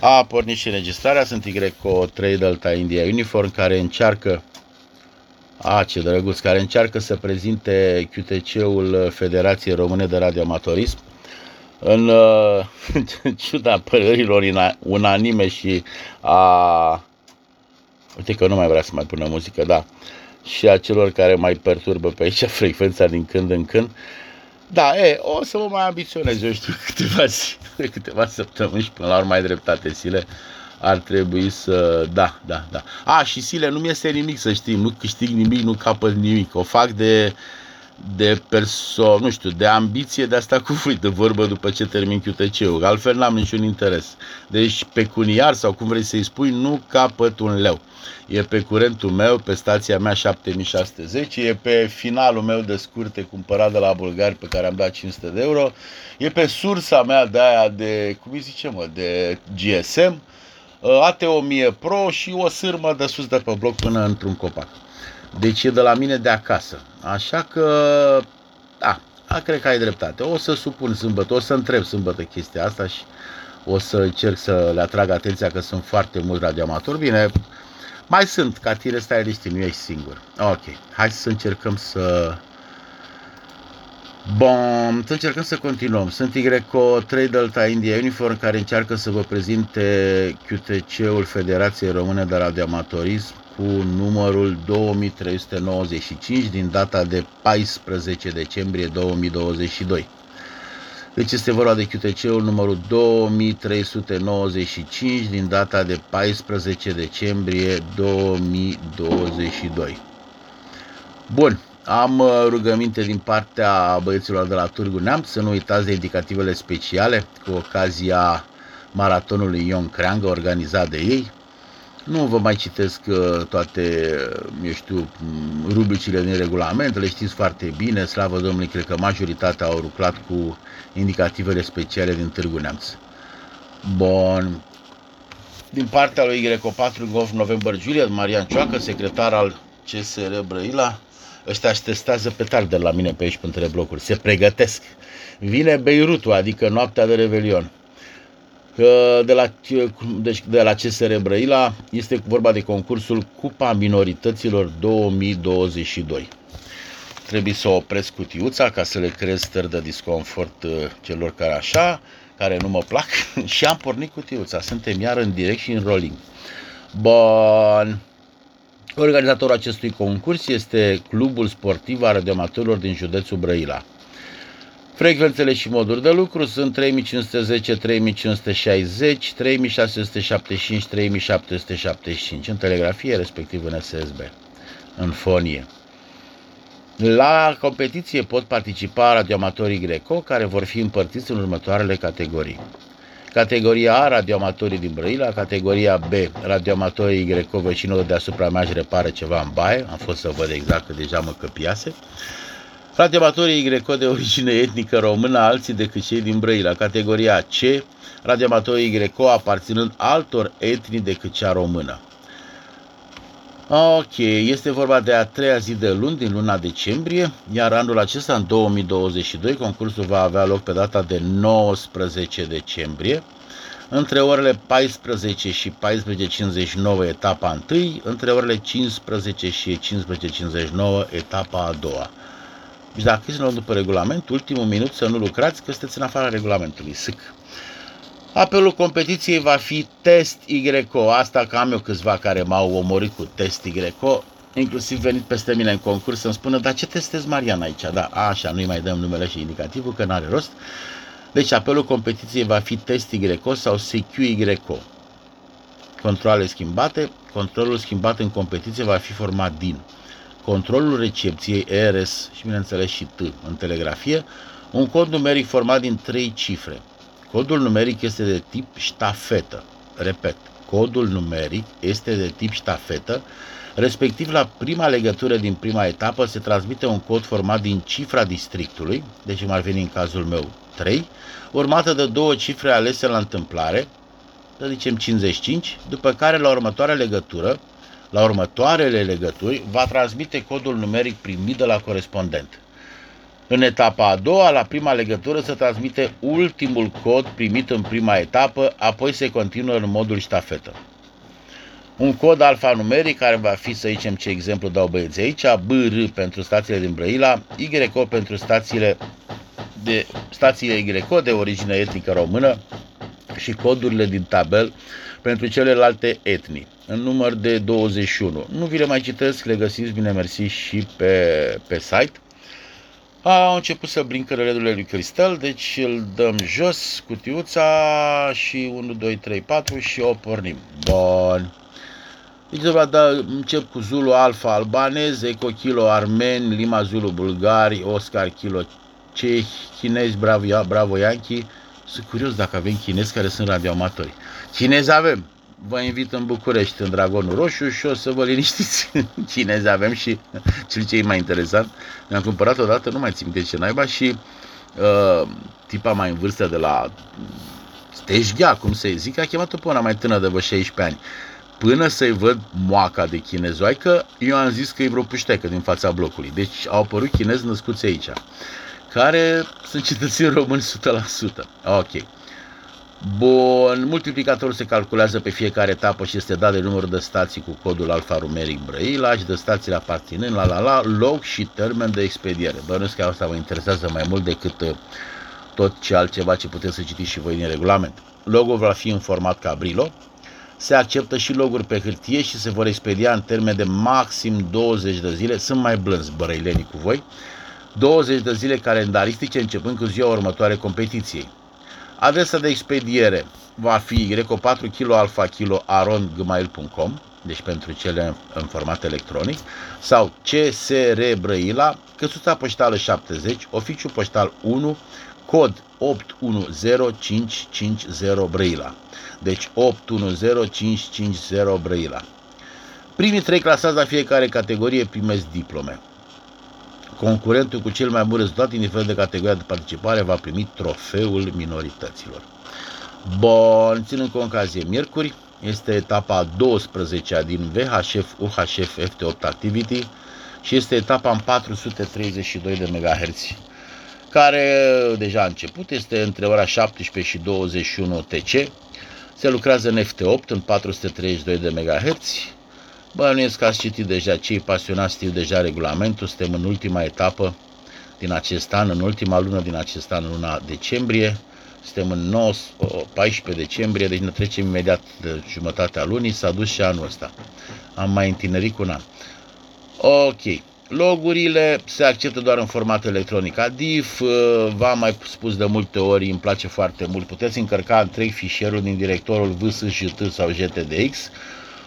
A pornit și înregistrarea, sunt Greco 3 Delta India Uniform care încearcă a, ce drăguț, care încearcă să prezinte QTC-ul Federației Române de Radioamatorism în, în ciuda părerilor unanime și a... Uite că nu mai vrea să mai pună muzică, da. Și a celor care mai perturbă pe aici frecvența din când în când. Da, e, o să mă mai ambiționez, eu știu, câteva, zile, câteva săptămâni și până la urmă mai dreptate zile ar trebui să... Da, da, da. A, și Sile nu mi-este nimic, să știi, nu câștig nimic, nu capăt nimic. O fac de, de perso, nu știu, de ambiție de asta cu de vorbă după ce termin QTC-ul. Altfel n-am niciun interes. Deci pecuniar sau cum vrei să-i spui, nu capăt un leu. E pe curentul meu, pe stația mea 7610, e pe finalul meu de scurte cumpărat de la bulgari pe care am dat 500 de euro, e pe sursa mea de aia de, cum îi zice mă, de GSM, uh, AT1000 Pro și o sârmă de sus de pe bloc până într-un copac. Deci e de la mine de acasă. Așa că, da, a, cred că ai dreptate. O să supun sâmbătă, o să întreb sâmbătă chestia asta și o să încerc să le atrag atenția că sunt foarte mulți radioamatori. Bine, mai sunt, ca tine stai liniștit, nu ești singur. Ok, hai să încercăm să... Bun, să încercăm să continuăm. Sunt Greco 3 Delta India Uniform care încearcă să vă prezinte QTC-ul Federației Române de Radioamatorism cu numărul 2395 din data de 14 decembrie 2022. Deci este vorba de QTC-ul numărul 2395 din data de 14 decembrie 2022. Bun, am uh, rugăminte din partea băieților de la Târgu Neamț să nu uitați de indicativele speciale cu ocazia maratonului Ion Creangă organizat de ei. Nu vă mai citesc uh, toate, eu știu, rubricile din regulament, le știți foarte bine, slavă Domnului, cred că majoritatea au lucrat cu indicativele speciale din Târgu Neamț. Bun. Din partea lui Greco 4 Golf November Juliet, Marian Cioacă, secretar al CSR Brăila, ăștia își testează pe tare de la mine pe aici, pe între blocuri, se pregătesc. Vine Beirutul, adică noaptea de Revelion de la, deci de la CSR Brăila este vorba de concursul Cupa Minorităților 2022. Trebuie să opresc cutiuța ca să le creez stări de disconfort uh, celor care așa, care nu mă plac și am pornit cutiuța. Suntem iar în direct și în rolling. Bun. Organizatorul acestui concurs este Clubul Sportiv al Radioamatorilor din județul Brăila. Frecvențele și moduri de lucru sunt 3510, 3560, 3675, 3775 în telegrafie, respectiv în SSB, în fonie. La competiție pot participa radioamatorii Greco, care vor fi împărțiți în următoarele categorii. Categoria A, radioamatorii din Brăila, categoria B, radioamatorii Greco, vecinul deasupra mea își repară ceva în baie, am fost să văd exact că deja mă căpiase. Radioamatorii greco de origine etnică română, alții decât cei din Brăila. Categoria C, radioamatorii greco aparținând altor etnii decât cea română. Ok, este vorba de a treia zi de luni din luna decembrie, iar anul acesta, în 2022, concursul va avea loc pe data de 19 decembrie, între orele 14 și 14.59 etapa 1, între orele 15 și 15.59 etapa a doua. Deci dacă să nu după regulament, ultimul minut să nu lucrați, că sunteți în afara regulamentului. Sâc. Apelul competiției va fi test YCO. Asta că am eu câțiva care m-au omorât cu test YCO, inclusiv venit peste mine în concurs să-mi spună, dar ce testezi Marian aici? Da, așa, nu-i mai dăm numele și indicativul, că n-are rost. Deci apelul competiției va fi test YCO sau YCO. Controle schimbate. Controlul schimbat în competiție va fi format din controlul recepției ERS și bineînțeles și T în telegrafie, un cod numeric format din trei cifre. Codul numeric este de tip ștafetă. Repet, codul numeric este de tip ștafetă, respectiv la prima legătură din prima etapă se transmite un cod format din cifra districtului, deci ar veni în cazul meu 3, urmată de două cifre alese la întâmplare, să zicem 55, după care la următoarea legătură la următoarele legături va transmite codul numeric primit de la corespondent. În etapa a doua, la prima legătură, se transmite ultimul cod primit în prima etapă, apoi se continuă în modul ștafetă. Un cod alfanumeric care va fi, să zicem ce exemplu dau băieții aici, BR pentru stațiile din Brăila, YO pentru stațiile de stațiile YO de origine etnică română și codurile din tabel pentru celelalte etnii, în număr de 21. Nu vi le mai citesc, le găsiți, bine mersi, și pe, pe site. Au început să brincă reledurile lui Cristel, deci îl dăm jos, cutiuța și 1, 2, 3, 4 și o pornim. Bun. Deci da, încep cu Zulu Alfa albanez, Eco Kilo armeni, Lima Zulu bulgari, Oscar Kilo cehi, chinezi, bravo, bravo Yankee. Sunt curios dacă avem chinezi care sunt radioamatori. Chinezi avem. Vă invit în București, în Dragonul Roșu și o să vă liniștiți. Chinezi avem și cel ce e mai interesant. Mi-am cumpărat odată, nu mai țin de ce naiba, și uh, tipa mai în vârstă de la Steșghea, cum se zic, a chemat-o pe una mai tânără de vă 16 ani până să-i văd moaca de chinezoaică, eu am zis că e vreo puștecă din fața blocului. Deci au apărut chinezi născuți aici, care sunt cetățeni români 100%. Ok. Bun, multiplicatorul se calculează pe fiecare etapă și este dat de numărul de stații cu codul alfanumeric Brăilaș și de stațiile aparținând la la la, loc și termen de expediere. Bănuiesc că asta vă interesează mai mult decât uh, tot ce altceva ce puteți să citiți și voi din regulament. Logul va fi în format Cabrilo, se acceptă și loguri pe hârtie și se vor expedia în termen de maxim 20 de zile. Sunt mai blânzi bărăilenii cu voi. 20 de zile calendaristice începând cu ziua următoare competiției. Adresa de expediere va fi greco 4 kg alfa kilo arongmail.com deci pentru cele în, în format electronic, sau CSR Brăila, căsuța poștală 70, oficiu poștal 1, cod 810550 Brăila. Deci 810550 Brăila. Primii trei clasați la fiecare categorie primesc diplome. Concurentul cu cel mai bun rezultat, indiferent de categoria de participare, va primi trofeul minorităților. Bun, ținând cont că azi e miercuri, este etapa 12 din VHF UHF FT8 Activity și este etapa în 432 de MHz care deja a început, este între ora 17 și 21 TC. Se lucrează în FT8 în 432 de MHz. Bănuiesc că ați citit deja, cei pasionați știu deja regulamentul, suntem în ultima etapă din acest an, în ultima lună din acest an, luna decembrie. Suntem în 9, 14 decembrie, deci ne trecem imediat de jumătatea lunii, s-a dus și anul ăsta. Am mai întinerit cu un an. Ok. Logurile se acceptă doar în format electronic. ADIF, uh, v-am mai spus de multe ori, îmi place foarte mult. Puteți încărca întreg fișierul din directorul VSJT sau GTDX.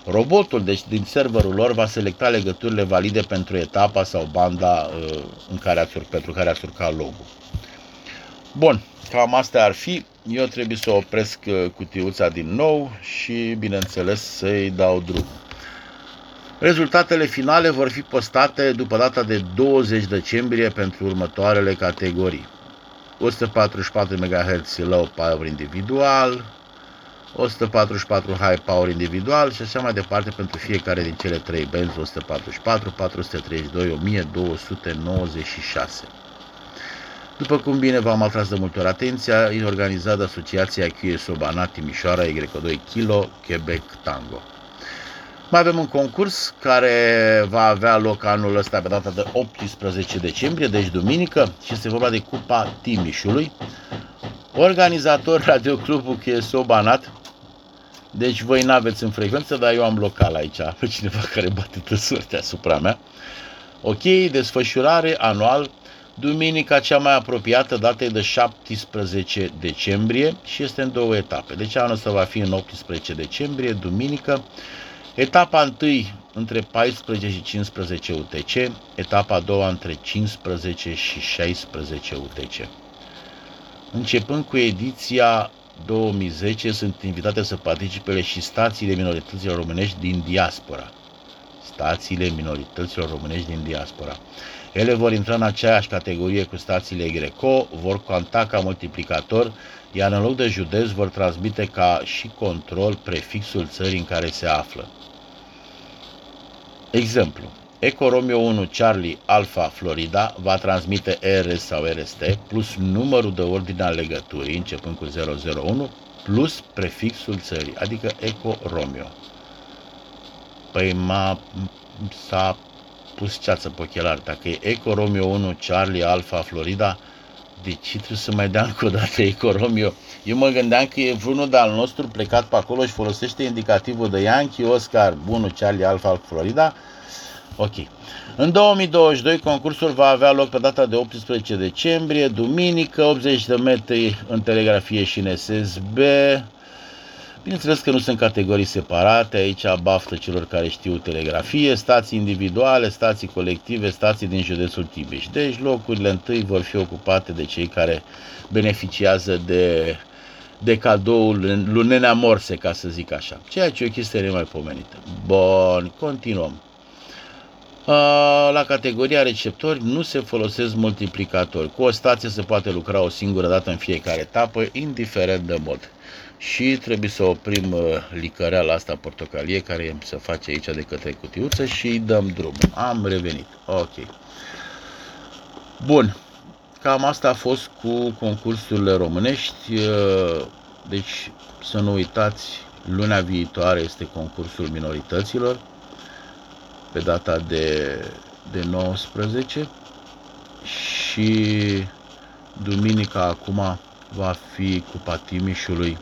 Robotul, deci din serverul lor, va selecta legăturile valide pentru etapa sau banda uh, în care ați, pentru care ați urcat logul. Bun, cam asta ar fi. Eu trebuie să opresc uh, cutiuța din nou și, bineînțeles, să-i dau drum. Rezultatele finale vor fi postate după data de 20 decembrie pentru următoarele categorii. 144 MHz low power individual, 144 high power individual și așa mai departe pentru fiecare din cele trei benzi 144, 432, 1296. După cum bine v-am atras de multe ori atenția, e organizat de Asociația QSO Banat Timișoara Y2 Kilo Quebec Tango. Mai avem un concurs care va avea loc anul ăsta pe data de 18 decembrie, deci duminică, și este vorba de Cupa Timișului. Organizator Radio Clubul QSO Banat. Deci voi n-aveți în frecvență, dar eu am local aici, pe cineva care bate tăsuri asupra mea. Ok, desfășurare anual, duminica cea mai apropiată, data e de 17 decembrie și este în două etape. Deci anul ăsta va fi în 18 decembrie, duminică, Etapa 1 între 14 și 15 UTC, etapa a doua între 15 și 16 UTC. Începând cu ediția 2010, sunt invitate să participe și stațiile minorităților românești din diaspora. Stațiile minorităților românești din diaspora. Ele vor intra în aceeași categorie cu stațiile Greco, vor conta ca multiplicator, iar în loc de județ vor transmite ca și control prefixul țării în care se află. Exemplu. Eco Romeo 1 Charlie Alpha Florida va transmite RS sau RST plus numărul de ordine a legăturii începând cu 001 plus prefixul țării, adică Eco Romeo. Păi m-a, s-a pus ceață pe ochelari. Dacă e Eco Romeo 1 Charlie Alpha Florida, de ce trebuie să mai dea încă o dată Eco Romeo? Eu mă gândeam că e vreunul de al nostru plecat pe acolo și folosește indicativul de Yankee, Oscar, bunul Charlie Alpha Florida. Ok. În 2022 concursul va avea loc pe data de 18 decembrie, duminică, 80 de metri în telegrafie și în SSB, Bineînțeles că nu sunt categorii separate, aici baftă celor care știu telegrafie, stații individuale, stații colective, stații din județul Tibeș. Deci locurile întâi vor fi ocupate de cei care beneficiază de, de cadoul lunenea morse, ca să zic așa. Ceea ce e o chestie nemaipomenită. Bun, continuăm. La categoria receptori nu se folosesc multiplicatori. Cu o stație se poate lucra o singură dată în fiecare etapă, indiferent de mod și trebuie să oprim uh, licăreala asta portocalie care se face aici de către cutiuță și îi dăm drumul. Am revenit. Ok. Bun. Cam asta a fost cu concursurile românești. Uh, deci să nu uitați, luna viitoare este concursul minorităților pe data de, de 19 și duminica acum va fi Cupa Timișului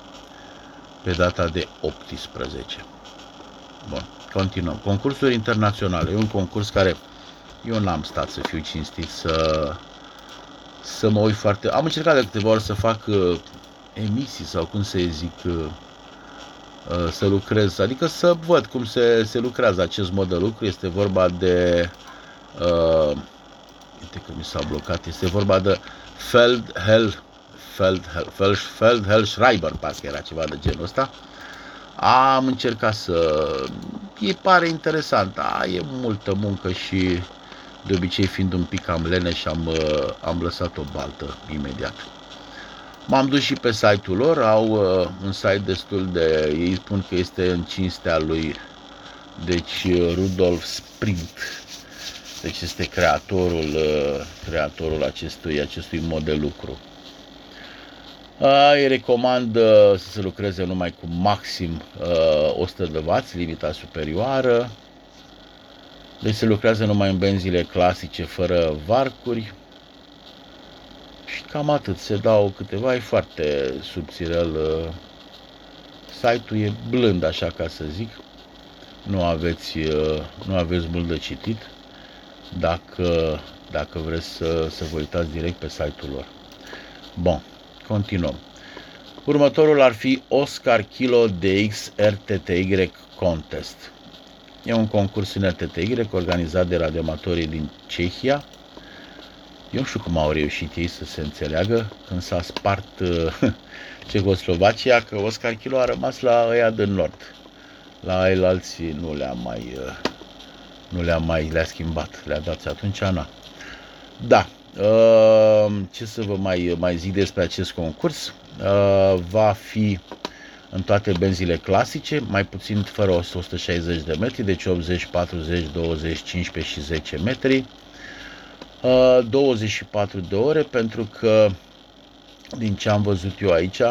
pe data de 18. Bun, continuăm. Concursuri internaționale. E un concurs care eu n-am stat să fiu cinstit să, să mă uit foarte... Am încercat de câteva ori să fac uh, emisii sau cum să zic uh, uh, să lucrez, adică să văd cum se, se lucrează acest mod de lucru. Este vorba de uh, uite că mi s-a blocat, este vorba de Feld Hell Feld, Hell Schreiber, parcă era ceva de genul ăsta. Am încercat să... E pare interesant, da, e multă muncă și de obicei fiind un pic cam lene și am, uh, am lăsat o baltă imediat. M-am dus și pe site-ul lor, au uh, un site destul de, ei spun că este în cinstea lui, deci uh, Rudolf Sprint, deci este creatorul, uh, creatorul acestui, acestui mod de lucru. Îi recomand să se lucreze numai cu maxim 100 de W, limita superioară. Deci se lucrează numai în benzile clasice, fără varcuri. Și cam atât, se dau câteva, e foarte subțirel. Site-ul e blând, așa ca să zic. Nu aveți, nu aveți mult de citit dacă, dacă vreți să, să vă uitați direct pe site-ul lor. Bun. Continuăm. Următorul ar fi Oscar Kilo DX RTTY Contest. E un concurs în RTTY organizat de radioamatorii din Cehia. Eu nu știu cum au reușit ei să se înțeleagă când s-a spart uh, Cehoslovacia, că Oscar Kilo a rămas la ăia din nord. La el alții nu le-a mai, uh, nu le-a mai, le-a schimbat, le-a dat atunci, na. Da, Ehm, ce să vă mai, mai zic despre acest concurs? Ehm, va fi în toate benzile clasice, mai puțin fără 160 de metri, deci 80, 40, 20, 15 și 10 metri. 24 ehm, de ore, pentru că din ce am văzut eu aici,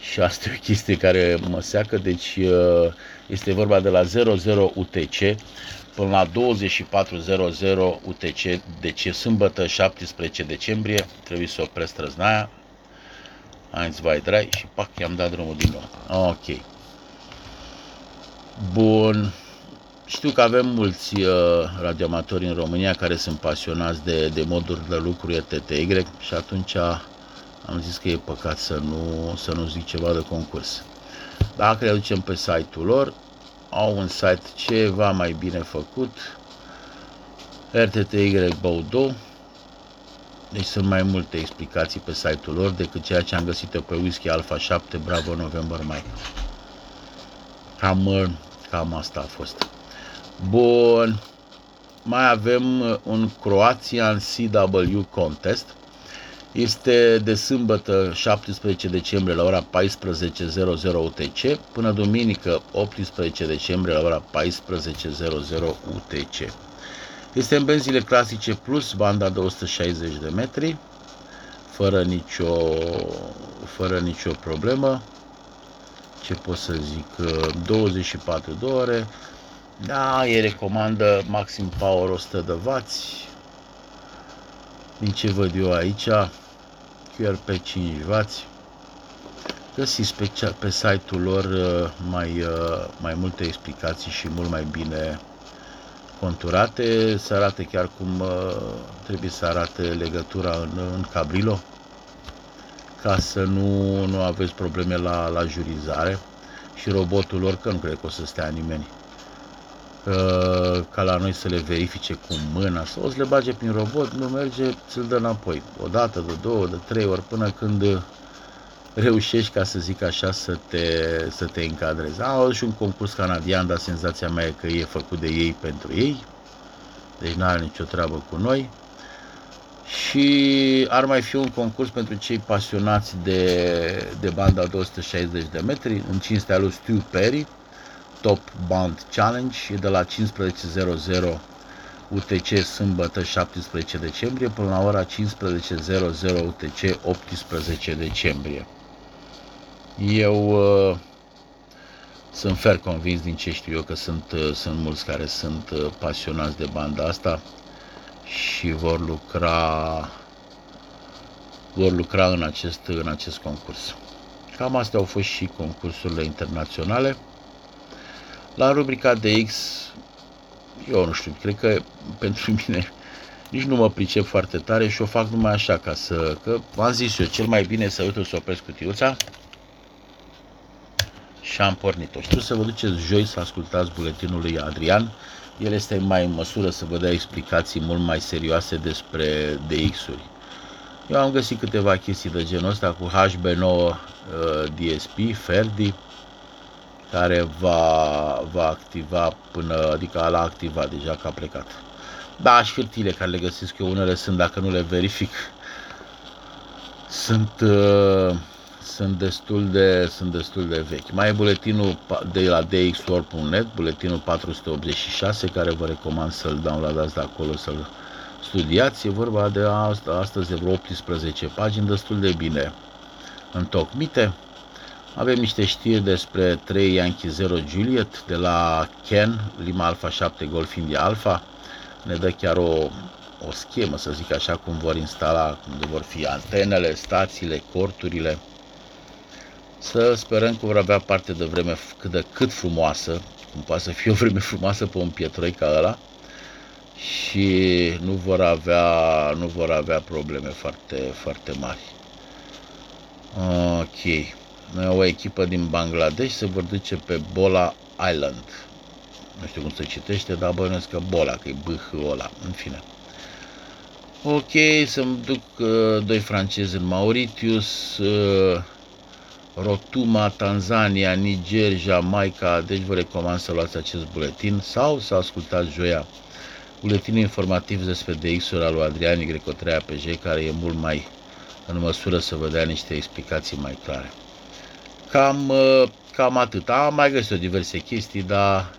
și asta e o chestie care mă seacă, deci este vorba de la 00 UTC, până la 24.00 UTC, deci sâmbătă 17 decembrie, trebuie să opresc trăznaia, Heinz Weidrai și pac, i-am dat drumul din nou. Ok. Bun. Știu că avem mulți uh, radioamatori în România care sunt pasionați de, de moduri de lucru RTTY și atunci am zis că e păcat să nu, să nu zic ceva de concurs. Dacă le aducem pe site-ul lor, au un site ceva mai bine făcut, RTTY Baudou, deci sunt mai multe explicații pe site-ul lor decât ceea ce am găsit pe Whisky Alpha 7 Bravo November Mike. Cam, cam asta a fost. Bun. Mai avem un Croatian CW Contest este de sâmbătă 17 decembrie la ora 14.00 UTC până duminică 18 decembrie la ora 14.00 UTC. Este în benzile clasice plus banda de 160 de metri, fără nicio, fără nicio problemă. Ce pot să zic? 24 de ore. Da, e recomandă maxim power 100 de W. Din ce văd eu aici, QRP 5W. Găsiți pe, pe site-ul lor uh, mai, uh, mai multe explicații și mult mai bine conturate, să arate chiar cum uh, trebuie să arate legătura în, în cabrilo, ca să nu, nu aveți probleme la, la jurizare și robotul lor, că nu cred că o să stea nimeni ca la noi să le verifice cu mâna, să o să le bage prin robot, nu merge, ți-l dă înapoi. O dată, de două, de trei ori, până când reușești, ca să zic așa, să te, să te încadrezi. Am și un concurs canadian, dar senzația mea e că e făcut de ei pentru ei, deci nu are nicio treabă cu noi. Și ar mai fi un concurs pentru cei pasionați de, de banda 260 de metri, în cinstea lui Stu Perry, Top Band Challenge, e de la 15.00 UTC sâmbătă 17 decembrie până la ora 15.00 UTC 18 decembrie. Eu uh, sunt fer convins din ce știu eu că sunt, uh, sunt mulți care sunt uh, pasionați de banda asta și vor lucra vor lucra în acest, în acest concurs. Cam astea au fost și concursurile internaționale. La rubrica DX, eu nu știu, cred că pentru mine nici nu mă pricep foarte tare și o fac numai așa ca să, că v-am zis eu, cel mai bine să uite să opresc cutiuța și am pornit-o. Știu să vă duceți joi să ascultați buletinul lui Adrian, el este mai în măsură să vă dea explicații mult mai serioase despre DX-uri. Eu am găsit câteva chestii de genul ăsta cu HB9 uh, DSP, Ferdi, care va, va activa până, adică l-a activat deja că a plecat. Da, și hârtile care le găsesc eu, unele sunt, dacă nu le verific, sunt, uh, sunt, destul de, sunt destul de vechi. Mai e buletinul de la dxor.net, buletinul 486, care vă recomand să-l downloadați de acolo, să-l studiați. E vorba de asta, astăzi de vreo 18 pagini, destul de bine întocmite. Avem niște știri despre 3 Yankee 0 Juliet de la Ken, Lima Alpha 7 Golf India Alpha. Ne dă chiar o, o schemă, să zic așa, cum vor instala, unde vor fi antenele, stațiile, corturile. Să sperăm că vor avea parte de vreme cât de cât frumoasă, cum poate să fie o vreme frumoasă pe un pietroi ca ăla, și nu vor avea, nu vor avea probleme foarte, foarte mari. Ok. Noi o echipă din Bangladesh se vor duce pe Bola Island. Nu știu cum se citește, dar bănuiesc că Bola, că e b ăla, în fine. Ok, să-mi duc uh, doi francezi în Mauritius, uh, Rotuma, Tanzania, Niger, Jamaica, deci vă recomand să luați acest buletin sau să ascultați joia buletinul informativ despre DX-ul al lui Adrian Grecotrea PJ, care e mult mai în măsură să vă dea niște explicații mai clare. Cam, uh, cam atât. Am mai găsit diverse chestii, dar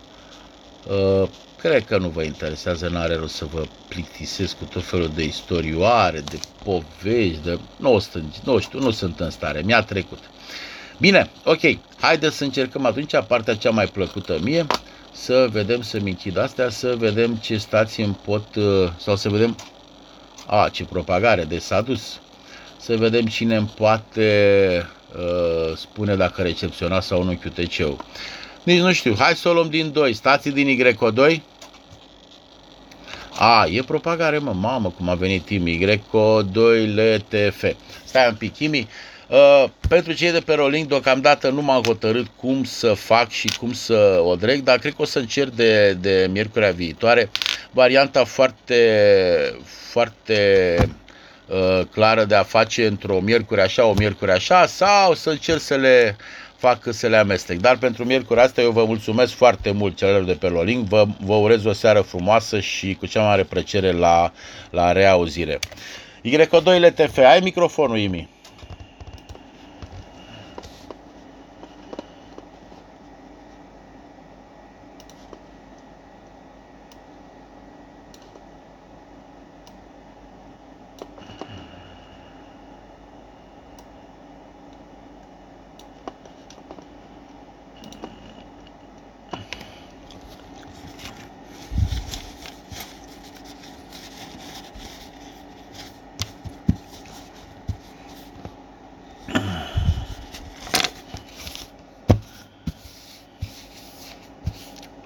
uh, cred că nu vă interesează, n-are rost să vă plictisesc cu tot felul de istorioare, de povești, de... Nu, sunt, nu știu, nu sunt în stare, mi-a trecut. Bine, ok, haideți să încercăm atunci partea cea mai plăcută mie, să vedem, să-mi închid astea, să vedem ce stații îmi pot, uh, sau să vedem, a, ce propagare de s-a dus, să vedem cine îmi poate uh, spune dacă recepționa sau nu QTC-ul. Nici nu știu, hai să o luăm din 2, stații din Y2, a, e propagare, mă, mamă, cum a venit Tim Y2 LTF. Stai un pic, Kimi. Uh, pentru cei de pe Rolling, deocamdată nu m-am hotărât cum să fac și cum să o dreg, dar cred că o să încerc de, de miercurea viitoare. Varianta foarte, foarte uh, clară de a face într-o miercuri așa, o miercuri așa, sau să încerc să le fac să le amestec. Dar pentru miercuri asta eu vă mulțumesc foarte mult celor de pe Rolling, vă, vă urez o seară frumoasă și cu cea mai mare plăcere la, la reauzire. Y2 LTF, ai microfonul, Imi.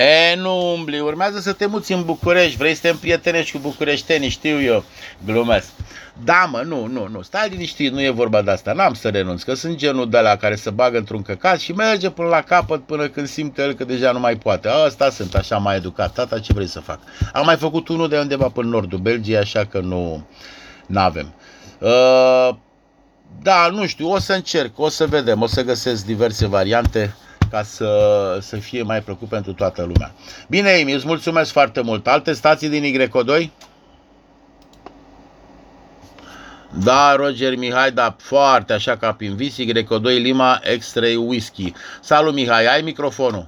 E, nu umbli, urmează să te muți în București, vrei să te împrietenești cu bucureștenii, știu eu, glumesc. Da, mă, nu, nu, nu, stai liniștit, nu e vorba de asta, n-am să renunț, că sunt genul de la care se bagă într-un căcat și merge până la capăt până când simte el că deja nu mai poate. Asta sunt, așa mai educat, tata, ce vrei să fac? Am mai făcut unul de undeva până în nordul Belgiei, așa că nu avem. Uh, da, nu știu, o să încerc, o să vedem, o să găsesc diverse variante ca să, să fie mai plăcut pentru toată lumea. Bine, Amy, îți mulțumesc foarte mult. Alte stații din Y2? Da, Roger Mihai, da, foarte așa ca prin vis, Y2 Lima, X3 Whisky. Salut Mihai, ai microfonul?